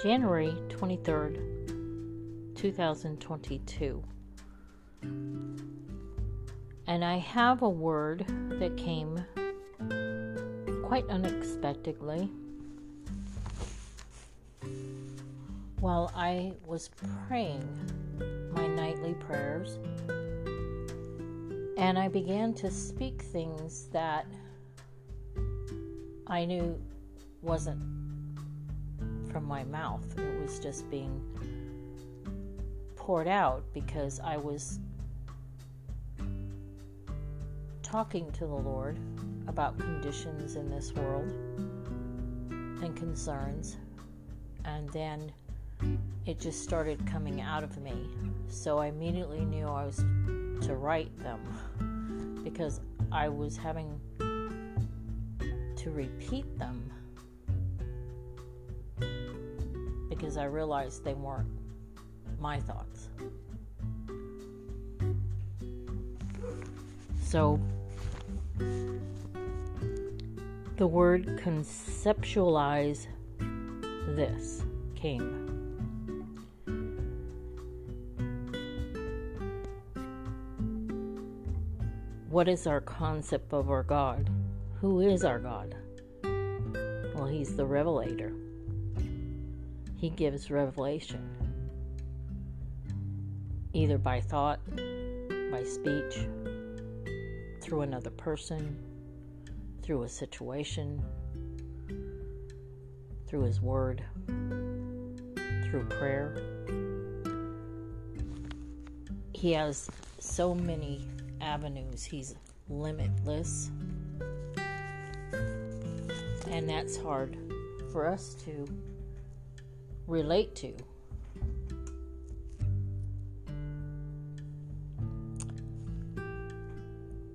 January 23rd, 2022. And I have a word that came quite unexpectedly while I was praying my nightly prayers. And I began to speak things that I knew wasn't from my mouth. It was just being poured out because I was talking to the Lord about conditions in this world and concerns. And then it just started coming out of me. So I immediately knew I was to write them because I was having to repeat them because I realized they weren't my thoughts. So, the word conceptualize this came. What is our concept of our God? Who is our God? Well, He's the revelator. He gives revelation either by thought, by speech, through another person, through a situation, through His Word, through prayer. He has so many avenues, He's limitless. And that's hard for us to relate to.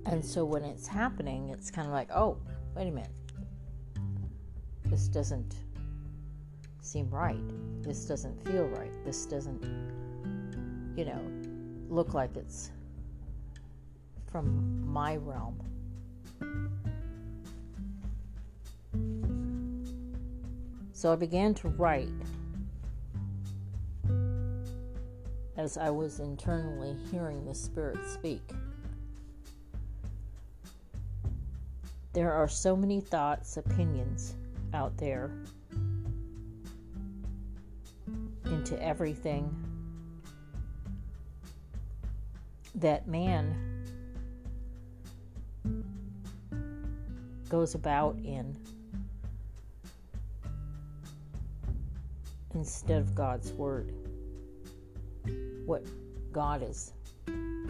And so when it's happening, it's kind of like, oh, wait a minute. This doesn't seem right. This doesn't feel right. This doesn't, you know, look like it's from my realm. So I began to write as I was internally hearing the Spirit speak. There are so many thoughts, opinions out there into everything that man goes about in instead of God's word. What God is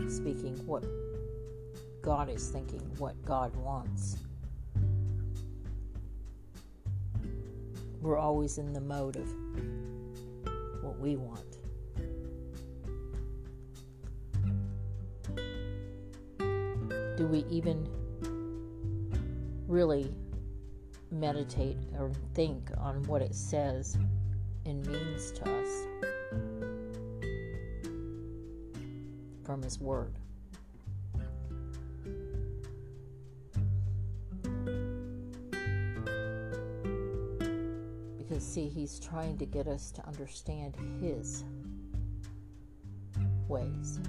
speaking, what God is thinking, what God wants. We're always in the mode of what we want. Do we even really meditate or think on what it says and means to us from His Word? Because, see, He's trying to get us to understand His ways.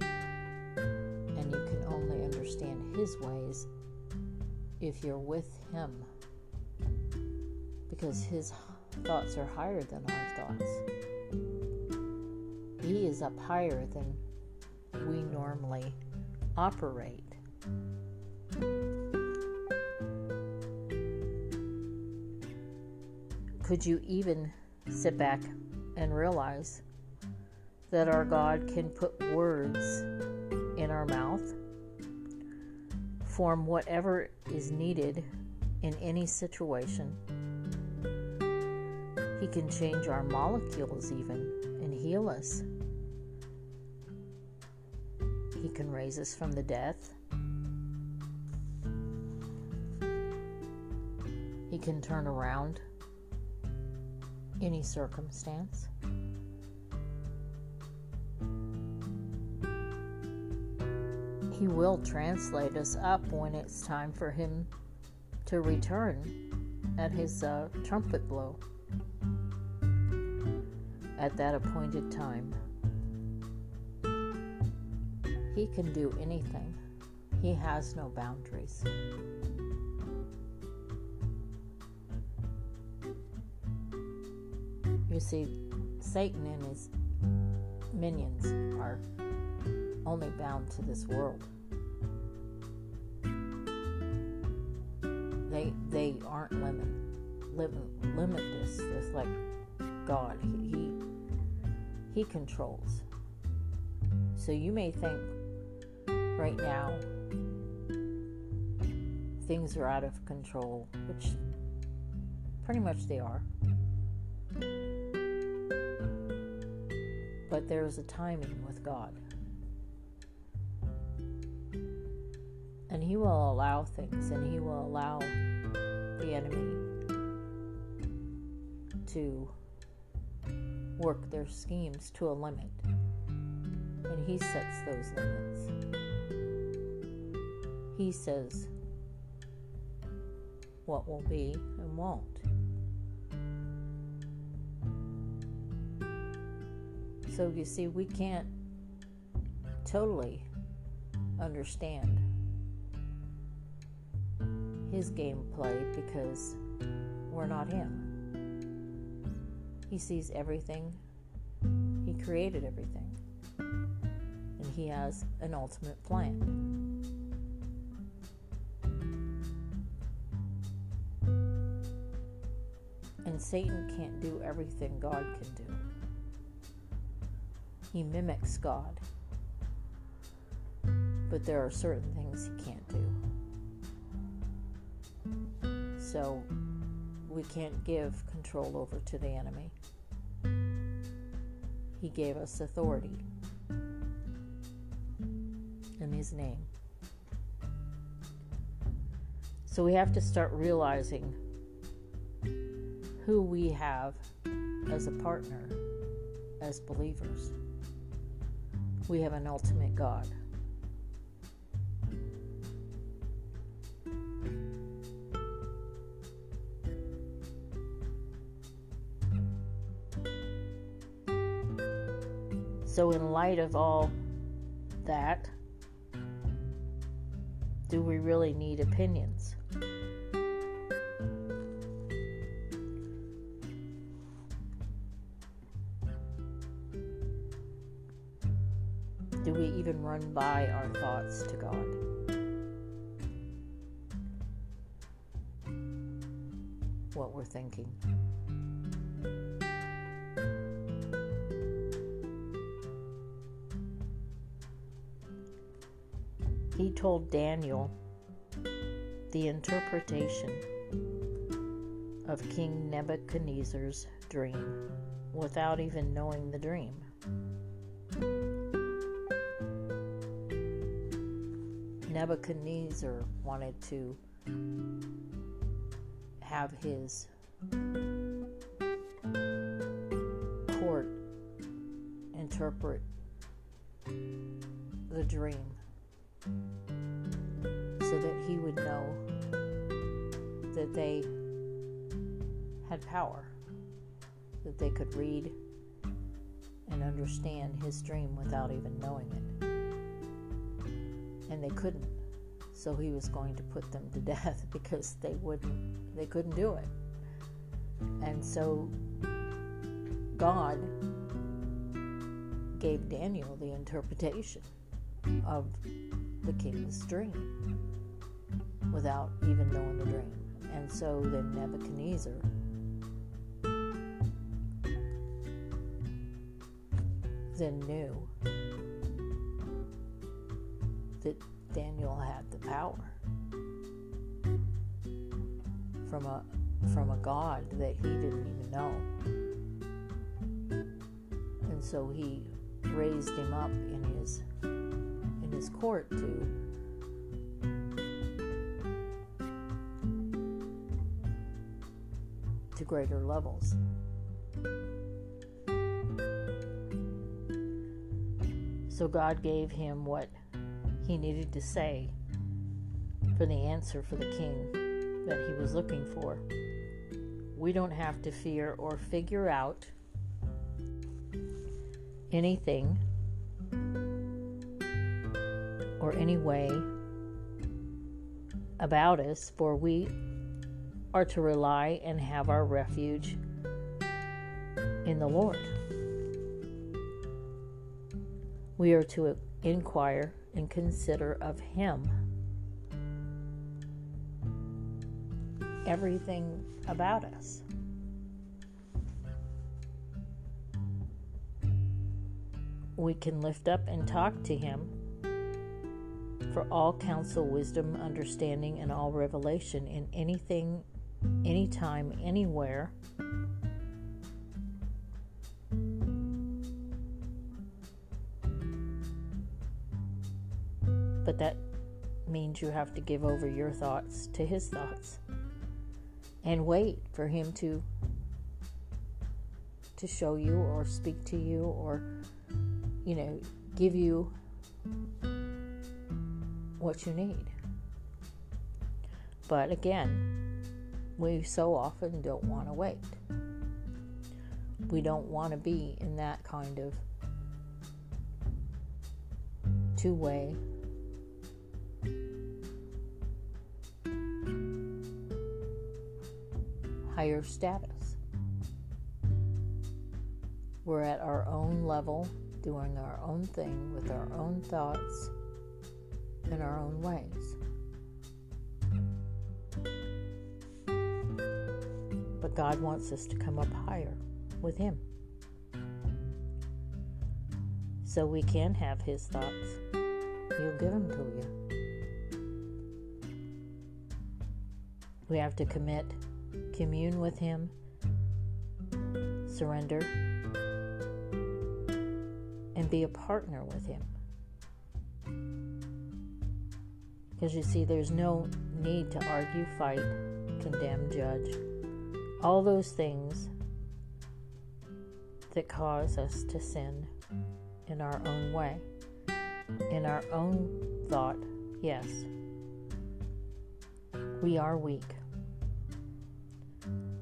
And you can only understand His ways if you're with Him. Because His thoughts are higher than our thoughts. He is up higher than operate. Could you even sit back and realize that our God can put words in our mouth, form whatever is needed in any situation? He can change our molecules even and heal us. Can raise us from the death. He can turn around any circumstance. He will translate us up when it's time for him to return at his uh, trumpet blow. at that appointed time. He can do anything, He has no boundaries. You see, Satan and his minions are only bound to this world. They they aren't limit, limit limitless. It's like God. He, he he controls. So you may think right now things are out of control, which pretty much they are. But there's a timing with God. And He will allow things and He will allow the enemy to work their schemes to a limit. And He sets those limits. He says what will be and won't. So you see, we can't totally understand his gameplay because we're not him. He sees everything, he created everything, and he has an ultimate plan. Satan can't do everything God can do. He mimics God. But there are certain things he can't do. So we can't give control over to the enemy. He gave us authority in his name. So we have to start realizing who we have as a partner as believers we have an ultimate God. So, in light of all that, do we really need opinions? Run by our thoughts to God? What we're thinking. He told Daniel the interpretation of King Nebuchadnezzar's dream without even knowing the dream. Nebuchadnezzar wanted to have his court interpret the dream so that he would know that they had power, that they could read and understand his dream without even knowing it and they couldn't. So he was going to put them to death because they wouldn't, they couldn't do it. And so God gave Daniel the interpretation of the king's dream without even knowing the dream. And so then Nebuchadnezzar then knew that Daniel had the power from a from a God that he didn't even know. And so he raised him up in his in his court to to greater levels. So God gave him what he needed to say for the answer for the king that he was looking for. We don't have to fear or figure out anything or any way about us, for we are to rely and have our refuge in the Lord. We are to inquire and consider of Him everything about us. We can lift up and talk to Him for all counsel, wisdom, understanding, and all revelation in anything, anytime, anywhere. But that means you have to give over your thoughts to His thoughts and wait for Him to to show you or speak to you or you know give you what you need. But again, we so often don't want to wait. We don't want to be in that kind of two higher status. We're at our own level, doing our own thing with our own thoughts in our own ways. But God wants us to come up higher with Him. So we can have His thoughts. He'll give them to you. We have to commit, commune with Him, surrender, and be a partner with Him. Because you see, there's no need to argue, fight, condemn, judge. All those things that cause us to sin in our own way, in our own thought, yes. We are weak,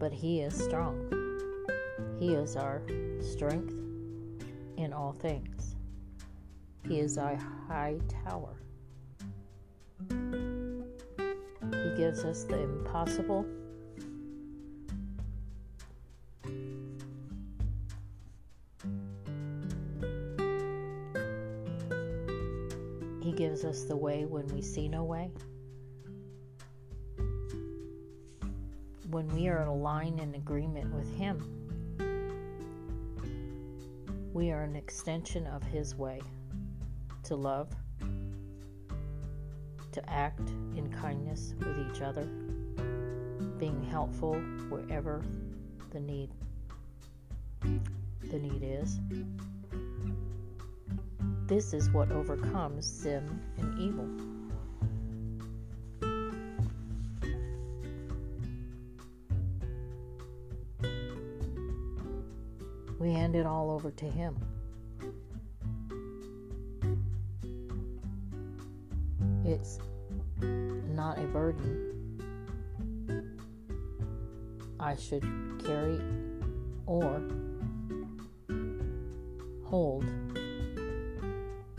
but He is strong. He is our strength in all things. He is our high tower. He gives us the impossible. He gives us the way when we see no way. When we are aligned in agreement with Him, we are an extension of His way to love, to act in kindness with each other, being helpful wherever the need the need is. This is what overcomes sin and evil. We hand it all over to Him. It's not a burden I should carry or hold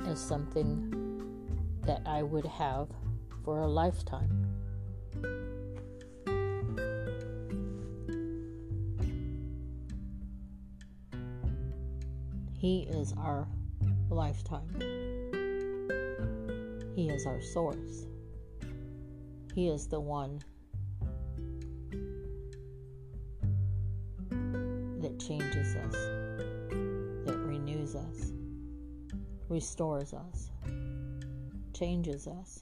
as something that I would have for a lifetime. He is our lifetime. He is our source. He is the one that changes us, that renews us, restores us, changes us.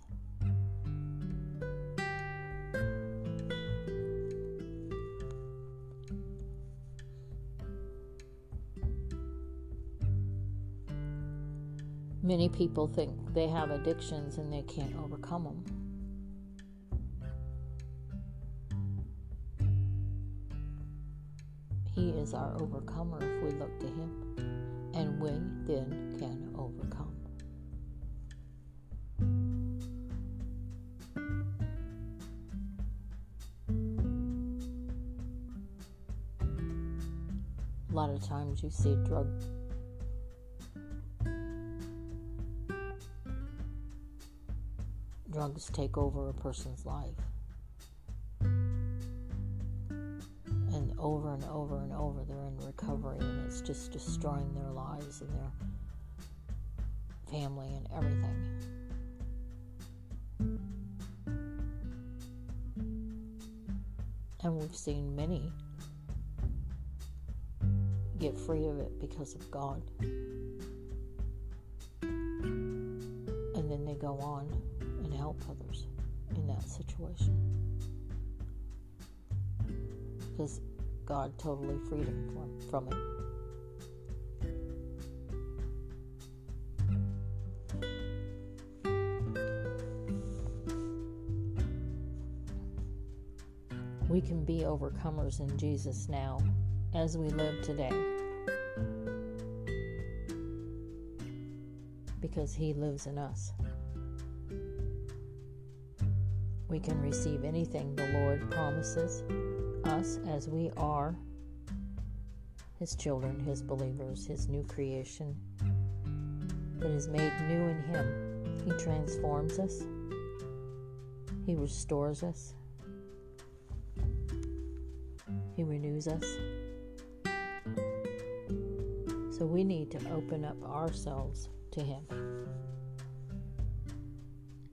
Many people think they have addictions and they can't overcome them. He is our overcomer if we look to Him, and we then can overcome. A lot of times you see drug take over a person's life. And over and over and over, they're in recovery, and it's just destroying their lives and their family and everything. And we've seen many get free of it because of God. And then they go on help others in that situation. Because God totally freed him from, from it. We can be overcomers in Jesus now as we live today. Because He lives in us. We can receive anything the Lord promises us as we are His children, His believers, His new creation that is made new in Him. He transforms us, He restores us, He renews us. So we need to open up ourselves to Him.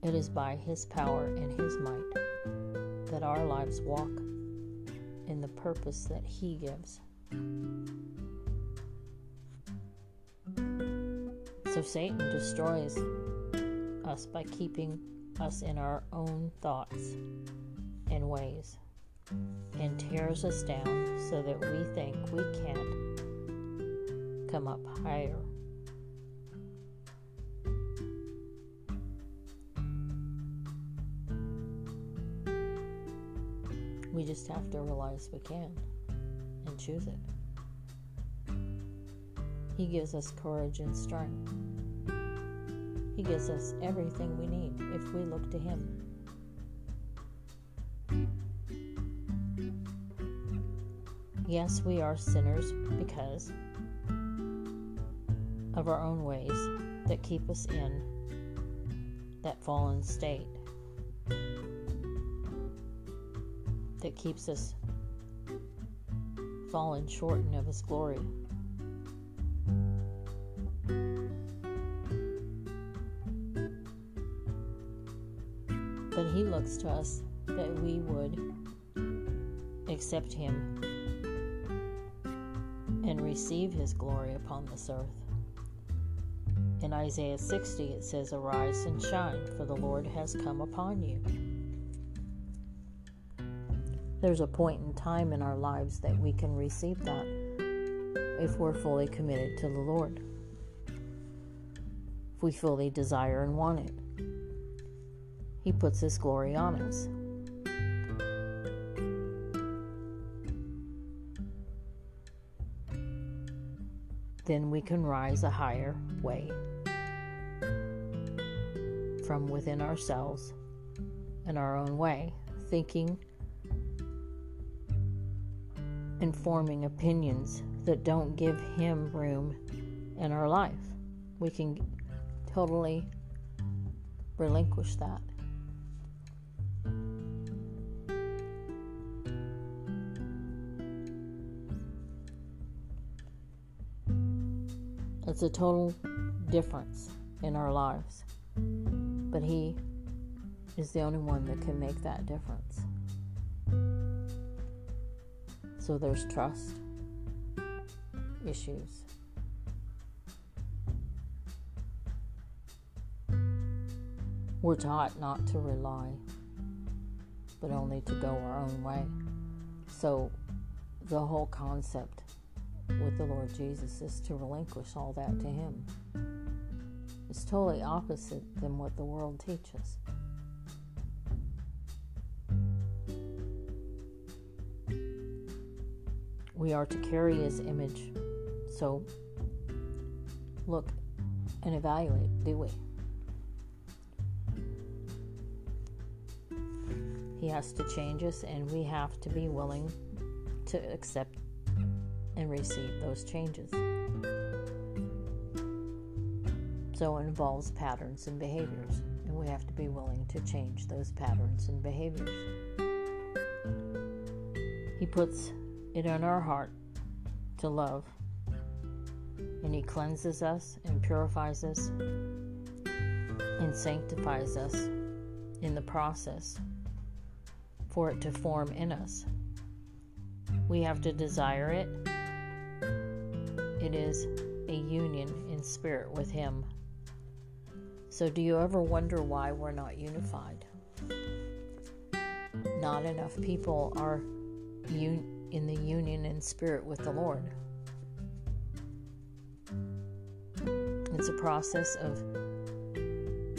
It is by His power and His might that our lives walk in the purpose that He gives. So Satan destroys us by keeping us in our own thoughts and ways and tears us down so that we think we can't come up higher. We just have to realize we can and choose it. He gives us courage and strength. He gives us everything we need if we look to Him. Yes, we are sinners because of our own ways that keep us in that fallen state, that keeps us fallen short of His glory. But He looks to us that we would accept Him and receive his glory upon this earth. In Isaiah 60, it says, Arise and shine, for the Lord has come upon you. There's a point in time in our lives that we can receive that if we're fully committed to the Lord, if we fully desire and want it. He puts His glory on us. then we can rise a higher way from within ourselves in our own way, thinking and forming opinions that don't give Him room in our life. We can totally relinquish that. It's a total difference in our lives. But He is the only one that can make that difference. So there's trust issues. We're taught not to rely, but only to go our own way. So the whole concept with the Lord Jesus is to relinquish all that to Him. It's totally opposite than what the world teaches. We are to carry His image. So look and evaluate do we? He has to change us, and we have to be willing to accept and receive those changes. So it involves patterns and behaviors. And we have to be willing to change those patterns and behaviors. He puts it in our heart to love. And He cleanses us and purifies us and sanctifies us in the process for it to form in us. We have to desire it. It is a union in spirit with Him. So, do you ever wonder why we're not unified? Not enough people are un- in the union and spirit with the Lord. It's a process of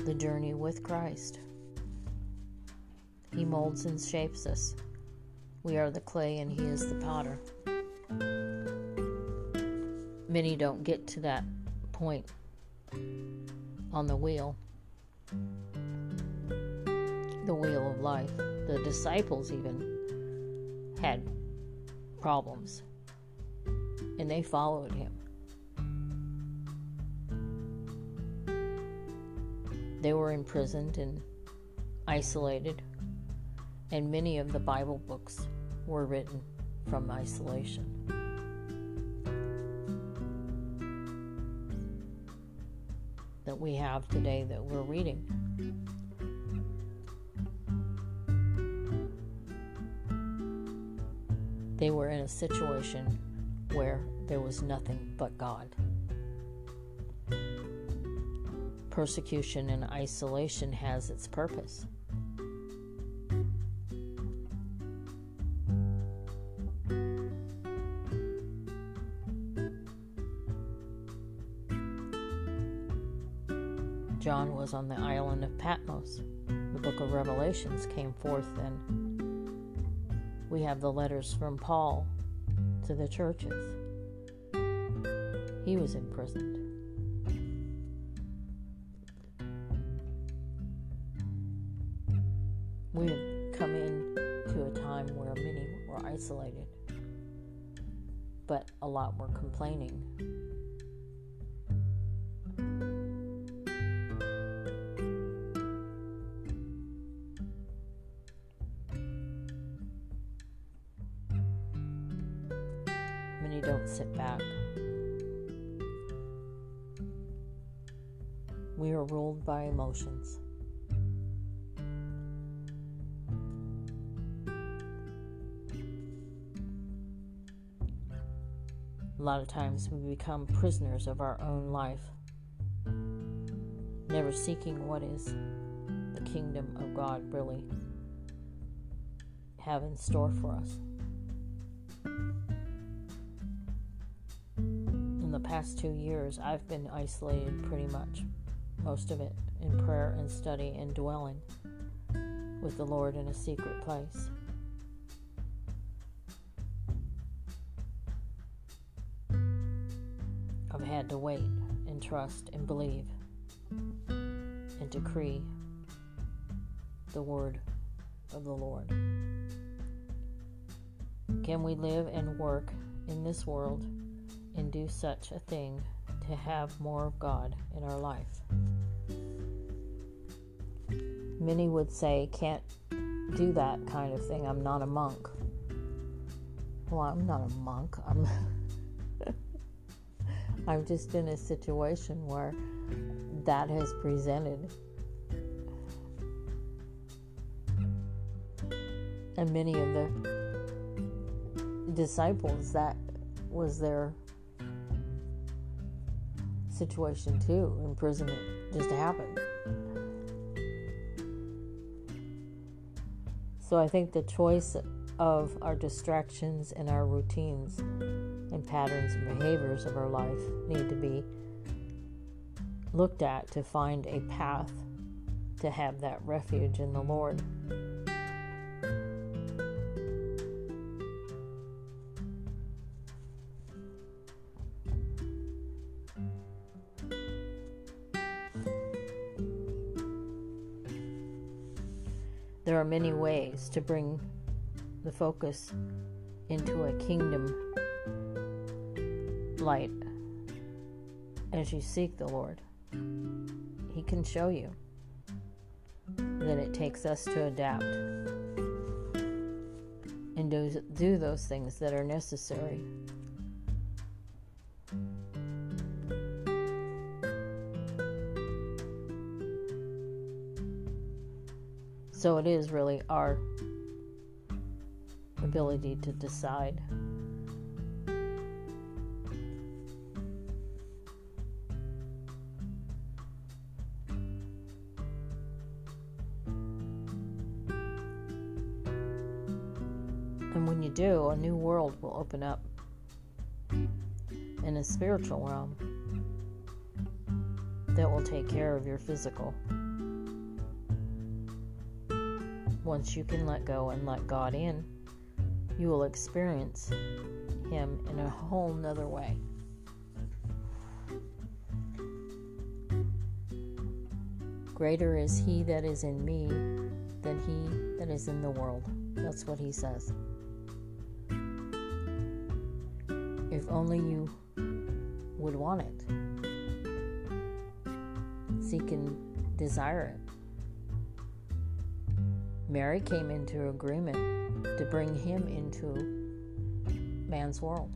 the journey with Christ. He molds and shapes us. We are the clay and He is the potter. Many don't get to that point on the wheel, the wheel of life. The disciples even had problems and they followed Him. They were imprisoned and isolated, and many of the Bible books were written from isolation. That we have today that we're reading. They were in a situation where there was nothing but God. persecution and isolation has its purpose. John was on the island of Patmos. The book of Revelations came forth, and we have the letters from Paul to the churches. He was imprisoned. we have come in to a time where many were isolated, but a lot were complaining. Emotions. A lot of times we become prisoners of our own life, never seeking what is the kingdom of God really have in store for us. In the past two years, I've been isolated pretty much, most of it in prayer and study and dwelling with the Lord in a secret place. I've had to wait and trust and believe and decree the word of the Lord. Can we live and work in this world and do such a thing to have more of God in our life? Many would say, can't do that kind of thing. I'm not a monk. Well, I'm not a monk. I'm I'm just in a situation where that has presented. And many of the disciples, that was their situation too. Imprisonment just happened. So I think the choice of our distractions and our routines and patterns and behaviors of our life need to be looked at to find a path to have that refuge in the Lord. Many ways to bring the focus into a kingdom light as you seek the Lord. He can show you. then it takes us to adapt and do, do those things that are necessary. So it is really our ability to decide. And when you do, a new world will open up in a spiritual realm that will take care of your physical. Once you can let go and let God in, you will experience Him in a whole nother way. Greater is He that is in me than He that is in the world. That's what He says. If only you would want it, seek and desire it. Mary came into agreement to bring him into man's world.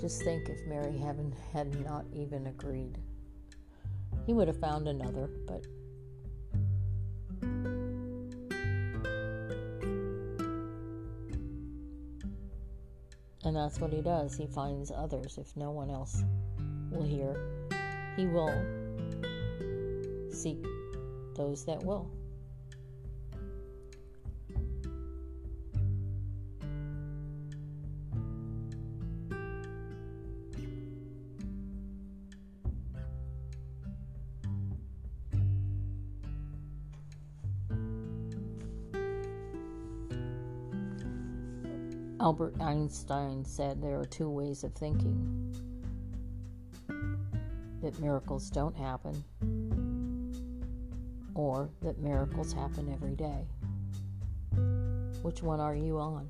Just think if Mary hadn't had not even agreed. He would have found another, but And that's what he does. He finds others if no one else will hear. He will seek those that will. Albert Einstein said there are two ways of thinking that miracles don't happen, or that miracles happen every day. Which one are you on?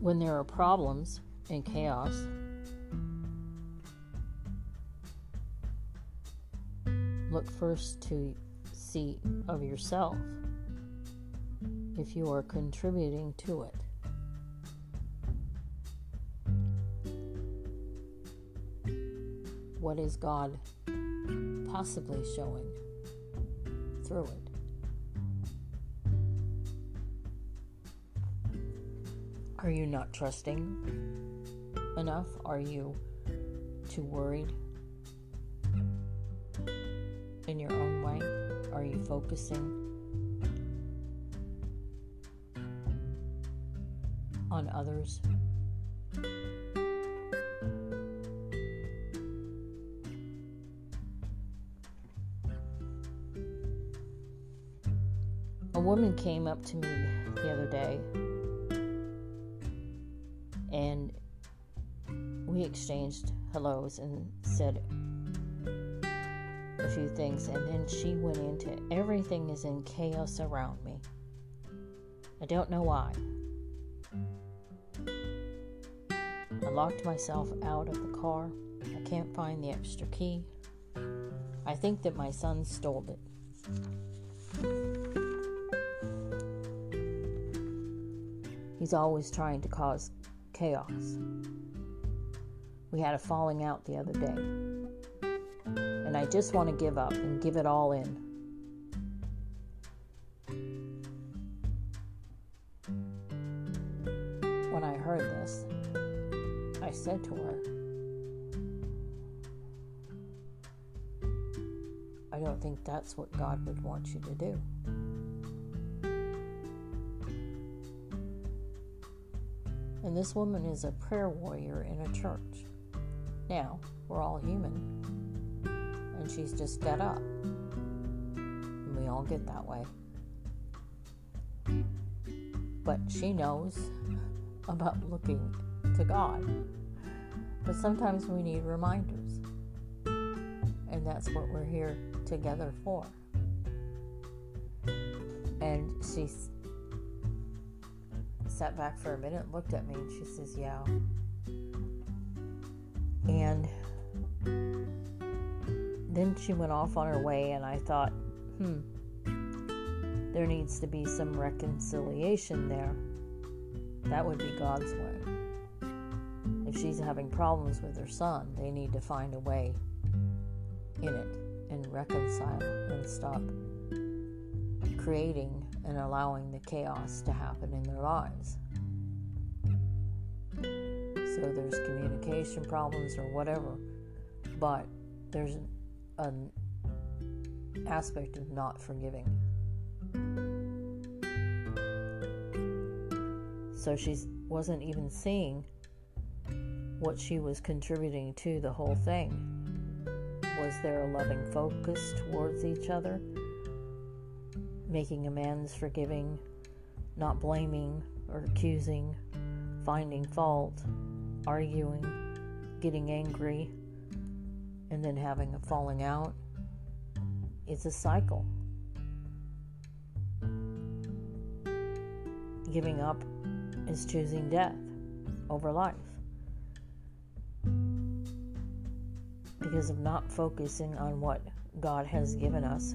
When there are problems and chaos, look first to see of yourself if you are contributing to it. What is God possibly showing through it? Are you not trusting enough? Are you too worried in your own way? Are you focusing others? A woman came up to me the other day and we exchanged hellos and said a few things, and then she went into everything is in chaos around me. I don't know why. Locked myself out of the car. I can't find the extra key. I think that my son stole it. He's always trying to cause chaos. We had a falling out the other day. And I just want to give up and give it all in. When I heard this, said to her, I don't think that's what God would want you to do. And this woman is a prayer warrior in a church. Now, we're all human. And she's just fed up. And we all get that way. But she knows about looking to God. But sometimes we need reminders. And that's what we're here together for. And she sat back for a minute looked at me and she says, Yeah. And then she went off on her way, and I thought, hmm, there needs to be some reconciliation there. That would be God's way. She's having problems with her son, they need to find a way in it and reconcile and stop creating and allowing the chaos to happen in their lives. So there's communication problems or whatever, but there's an aspect of not forgiving. So she wasn't even seeing what she was contributing to the whole thing. Was there a loving focus towards each other? Making amends, forgiving, not blaming or accusing, finding fault, arguing, getting angry, and then having a falling out. It's a cycle. Giving up is choosing death over life because of not focusing on what God has given us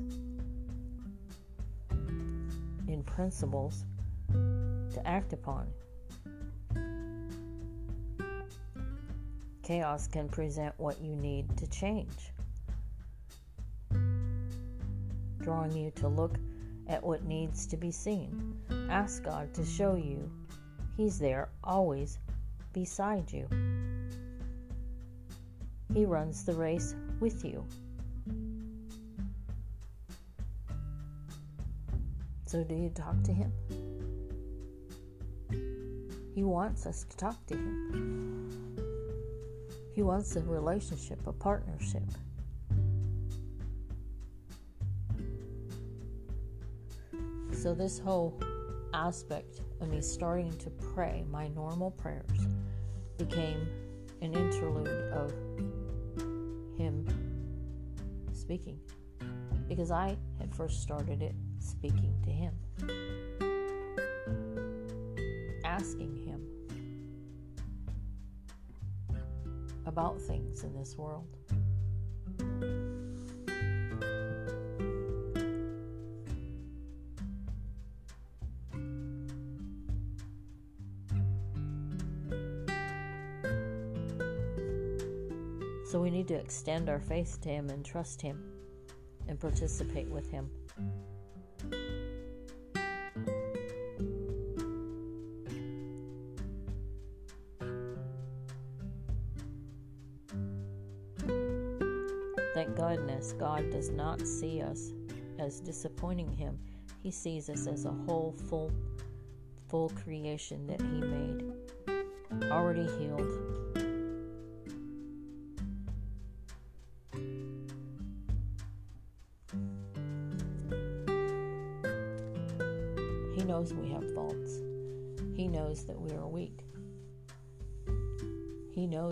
in principles to act upon. Chaos can present what you need to change, drawing you to look at what needs to be seen. Ask God to show you He's there always beside you. He runs the race with you. So, do you talk to Him? He wants us to talk to Him. He wants a relationship, a partnership. So, this whole aspect of me starting to pray, my normal prayers, became an interlude of speaking. Because I had first started it speaking to Him, asking Him about things in this world. Extend our faith to Him and trust Him and participate with Him. Thank goodness God does not see us as disappointing Him. He sees us as a whole, full, full creation that He made, already healed,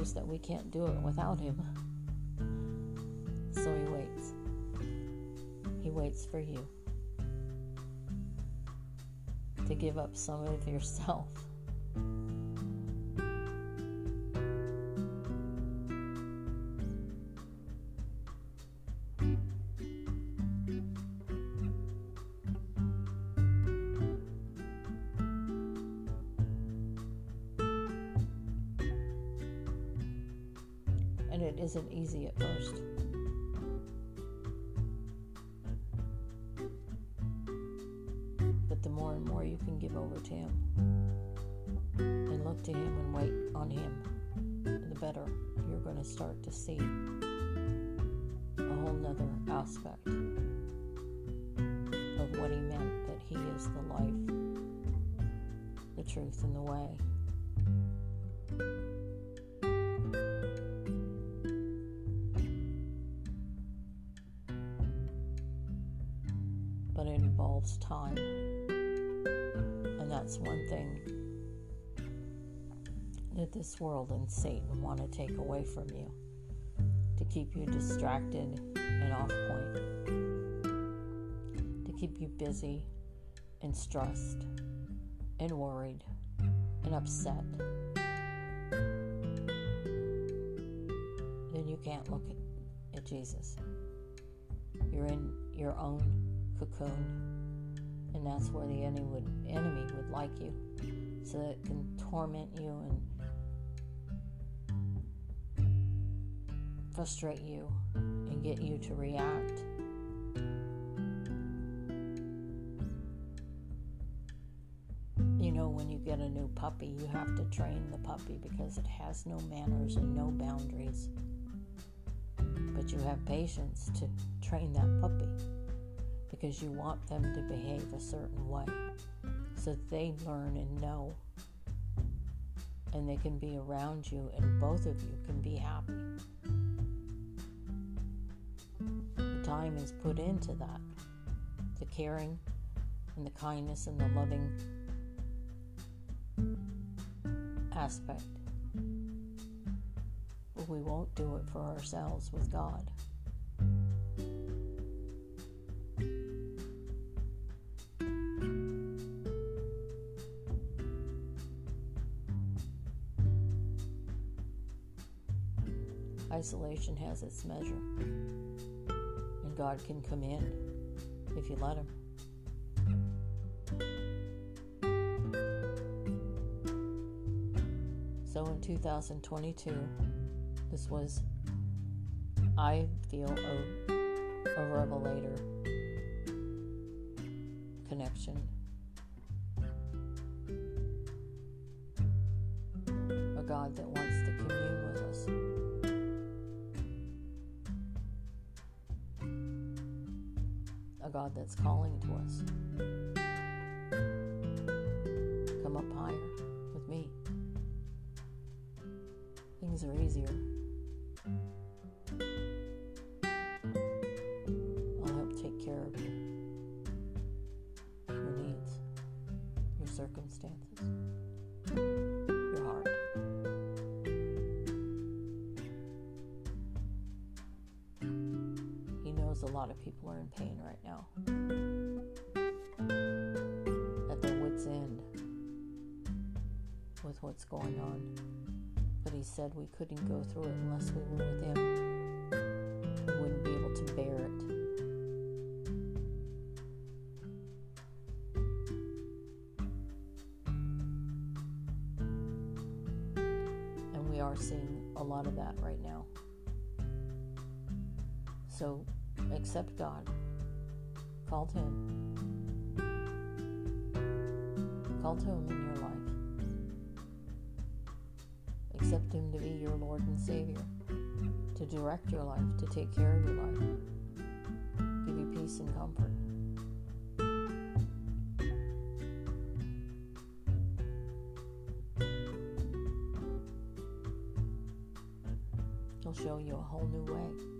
knows that we can't do it without Him. So He waits. He waits for you to give up some of yourself what He meant that He is the life, the truth, and the way. But it involves time. And that's one thing that this world and Satan want to take away from you to keep you distracted and off point, keep you busy and stressed and worried and upset, then you can't look at, at Jesus. You're in your own cocoon, and that's where the enemy would, enemy would like you, so that it can torment you and frustrate you and get you to react puppy, you have to train the puppy because it has no manners and no boundaries. But you have patience to train that puppy because you want them to behave a certain way so that they learn and know and they can be around you and both of you can be happy. The time is put into that the caring and the kindness and the loving aspect. But we won't do it for ourselves with God. Isolation has its measure, and God can come in if you let Him. 2022, this was, I feel, a, a revelator connection. A God that wants to commune with us. A God that's calling to us. Come up higher with me things are easier. I'll help take care of you, your needs, your circumstances, your heart. He knows a lot of people are in pain right now, at their wits' end with what's going on he said we couldn't go through it unless we were with him. We wouldn't be able to bear it. And we are seeing a lot of that right now. So accept God. Call to Him. Call to Him and Savior, to direct your life, to take care of your life, give you peace and comfort. He'll show you a whole new way.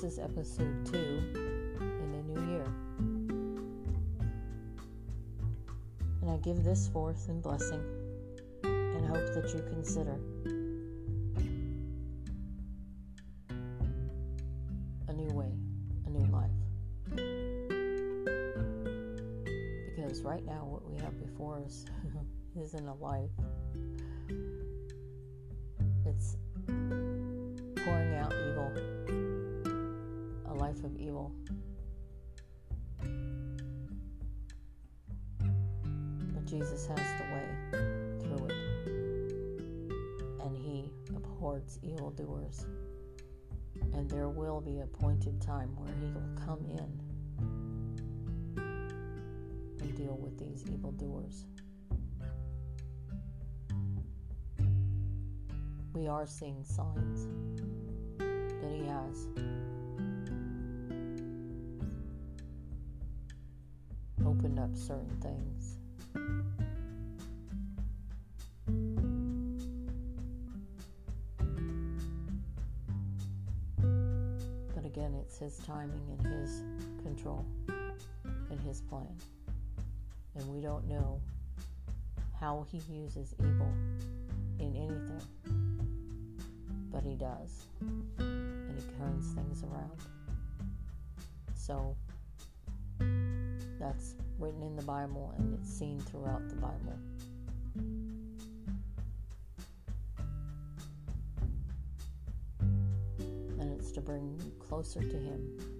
This is episode two in the new year. And I give this forth in blessing and hope that you consider a new way, a new life. Because right now, what we have before us isn't a life, There will be a appointed time where He will come in and deal with these evildoers. We are seeing signs that He has. opened up certain things. His timing and His control and His plan. And we don't know how he uses evil in anything, but he does, and he turns things around. So that's written in the Bible and it's seen throughout the Bible. Bring you closer to Him.